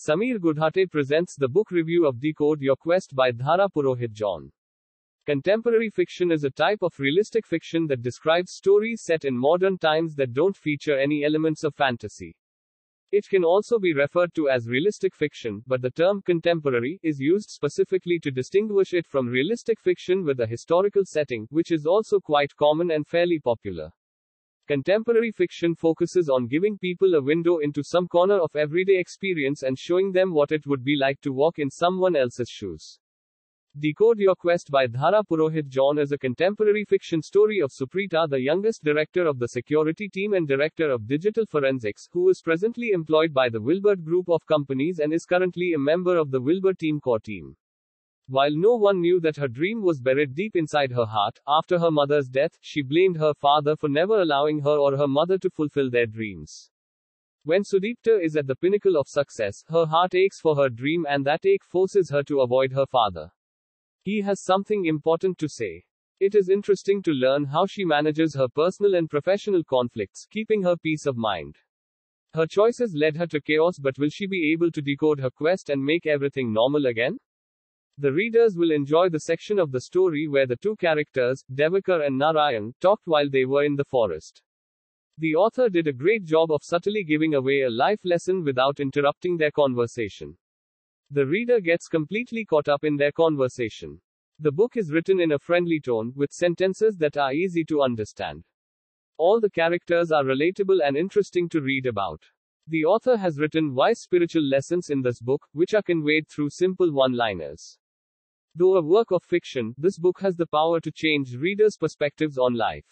Samir Gudhate presents the book review of Decode Your Quest by Dhara Purohit John. Contemporary fiction is a type of realistic fiction that describes stories set in modern times that don't feature any elements of fantasy. It can also be referred to as realistic fiction, but the term contemporary is used specifically to distinguish it from realistic fiction with a historical setting, which is also quite common and fairly popular. Contemporary fiction focuses on giving people a window into some corner of everyday experience and showing them what it would be like to walk in someone else's shoes. Decode Your Quest by Dhara Purohit John is a contemporary fiction story of Suprita, the youngest director of the security team and director of digital forensics, who is presently employed by the Wilbur Group of companies and is currently a member of the Wilbur Team Core team. While no one knew that her dream was buried deep inside her heart, after her mother's death, she blamed her father for never allowing her or her mother to fulfill their dreams. When Sudipta is at the pinnacle of success, her heart aches for her dream and that ache forces her to avoid her father. He has something important to say. It is interesting to learn how she manages her personal and professional conflicts, keeping her peace of mind. Her choices led her to chaos, but will she be able to decode her quest and make everything normal again? The readers will enjoy the section of the story where the two characters, Devakar and Narayan, talked while they were in the forest. The author did a great job of subtly giving away a life lesson without interrupting their conversation. The reader gets completely caught up in their conversation. The book is written in a friendly tone, with sentences that are easy to understand. All the characters are relatable and interesting to read about. The author has written wise spiritual lessons in this book, which are conveyed through simple one liners. Though a work of fiction, this book has the power to change readers' perspectives on life.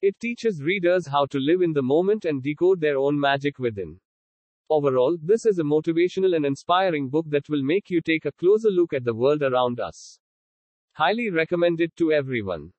It teaches readers how to live in the moment and decode their own magic within. Overall, this is a motivational and inspiring book that will make you take a closer look at the world around us. Highly recommended to everyone.